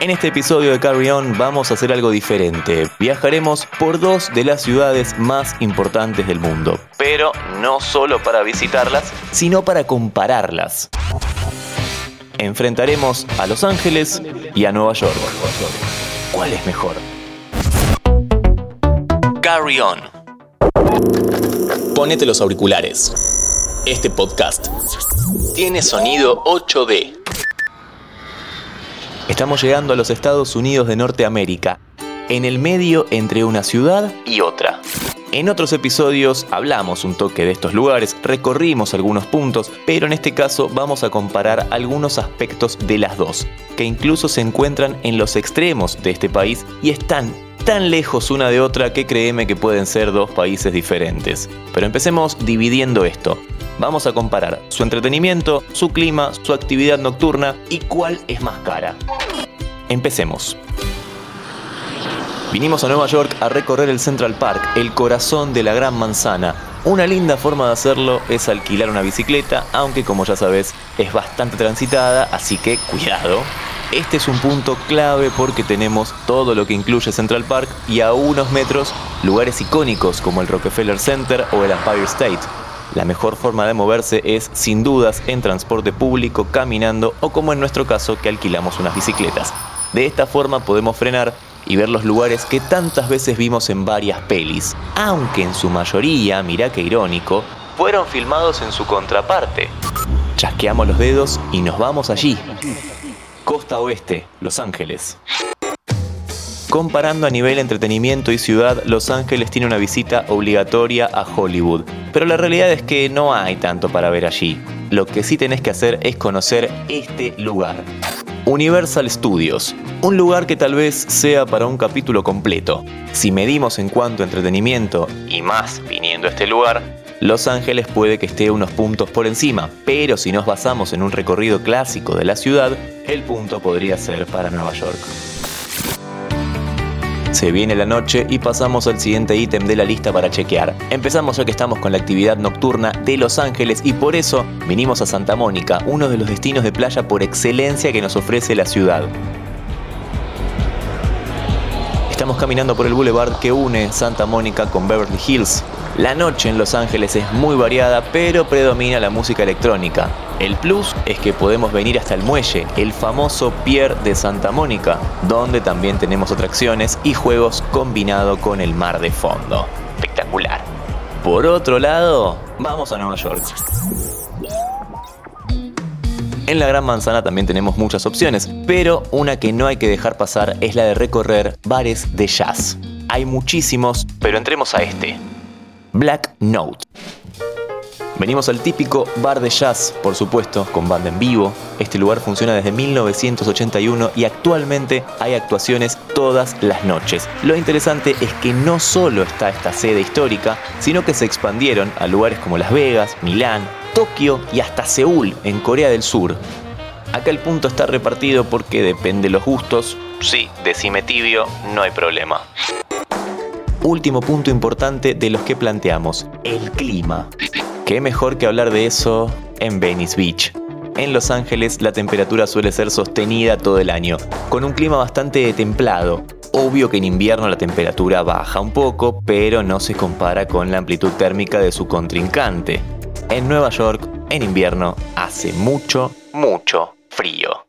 En este episodio de Carry On vamos a hacer algo diferente. Viajaremos por dos de las ciudades más importantes del mundo. Pero no solo para visitarlas, sino para compararlas. Enfrentaremos a Los Ángeles y a Nueva York. ¿Cuál es mejor? Carry On. Ponete los auriculares. Este podcast tiene sonido 8D. Estamos llegando a los Estados Unidos de Norteamérica, en el medio entre una ciudad y otra. En otros episodios hablamos un toque de estos lugares, recorrimos algunos puntos, pero en este caso vamos a comparar algunos aspectos de las dos, que incluso se encuentran en los extremos de este país y están tan lejos una de otra que créeme que pueden ser dos países diferentes. Pero empecemos dividiendo esto. Vamos a comparar su entretenimiento, su clima, su actividad nocturna y cuál es más cara. Empecemos. Vinimos a Nueva York a recorrer el Central Park, el corazón de la Gran Manzana. Una linda forma de hacerlo es alquilar una bicicleta, aunque como ya sabes es bastante transitada, así que cuidado. Este es un punto clave porque tenemos todo lo que incluye Central Park y a unos metros lugares icónicos como el Rockefeller Center o el Empire State. La mejor forma de moverse es, sin dudas, en transporte público, caminando o como en nuestro caso que alquilamos unas bicicletas. De esta forma podemos frenar y ver los lugares que tantas veces vimos en varias pelis, aunque en su mayoría, mira que irónico, fueron filmados en su contraparte. Chasqueamos los dedos y nos vamos allí. Costa Oeste, Los Ángeles. Comparando a nivel entretenimiento y ciudad, Los Ángeles tiene una visita obligatoria a Hollywood, pero la realidad es que no hay tanto para ver allí. Lo que sí tenés que hacer es conocer este lugar. Universal Studios, un lugar que tal vez sea para un capítulo completo. Si medimos en cuanto a entretenimiento, y más viniendo a este lugar, Los Ángeles puede que esté unos puntos por encima, pero si nos basamos en un recorrido clásico de la ciudad, el punto podría ser para Nueva York. Se viene la noche y pasamos al siguiente ítem de la lista para chequear. Empezamos ya que estamos con la actividad nocturna de Los Ángeles y por eso vinimos a Santa Mónica, uno de los destinos de playa por excelencia que nos ofrece la ciudad. Estamos caminando por el boulevard que une Santa Mónica con Beverly Hills. La noche en Los Ángeles es muy variada, pero predomina la música electrónica. El plus es que podemos venir hasta el muelle, el famoso Pier de Santa Mónica, donde también tenemos atracciones y juegos combinado con el mar de fondo. Espectacular. Por otro lado, vamos a Nueva York. En la Gran Manzana también tenemos muchas opciones, pero una que no hay que dejar pasar es la de recorrer bares de jazz. Hay muchísimos, pero entremos a este. Black Note. Venimos al típico bar de jazz, por supuesto, con banda en vivo. Este lugar funciona desde 1981 y actualmente hay actuaciones todas las noches. Lo interesante es que no solo está esta sede histórica, sino que se expandieron a lugares como Las Vegas, Milán, Tokio y hasta Seúl, en Corea del Sur. Acá el punto está repartido porque depende de los gustos. Sí, decime tibio, no hay problema. Último punto importante de los que planteamos, el clima. ¿Qué mejor que hablar de eso en Venice Beach? En Los Ángeles la temperatura suele ser sostenida todo el año, con un clima bastante templado. Obvio que en invierno la temperatura baja un poco, pero no se compara con la amplitud térmica de su contrincante. En Nueva York, en invierno, hace mucho, mucho frío.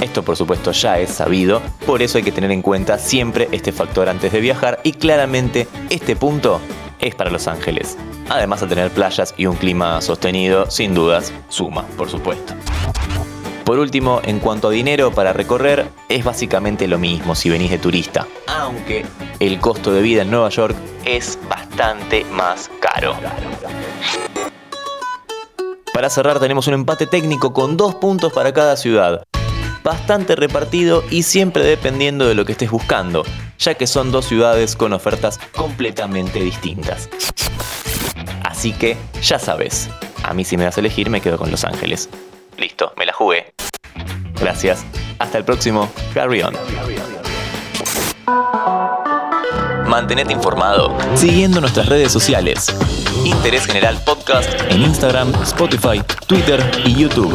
Esto por supuesto ya es sabido, por eso hay que tener en cuenta siempre este factor antes de viajar y claramente este punto es para Los Ángeles. Además de tener playas y un clima sostenido, sin dudas, suma, por supuesto. Por último, en cuanto a dinero para recorrer, es básicamente lo mismo si venís de turista, aunque el costo de vida en Nueva York es bastante más caro. Para cerrar tenemos un empate técnico con dos puntos para cada ciudad. Bastante repartido y siempre dependiendo de lo que estés buscando, ya que son dos ciudades con ofertas completamente distintas. Así que, ya sabes, a mí si me das a elegir me quedo con Los Ángeles. Listo, me la jugué. Gracias. Hasta el próximo. Carry on. Mantenete informado siguiendo nuestras redes sociales. Interés General Podcast en Instagram, Spotify, Twitter y YouTube.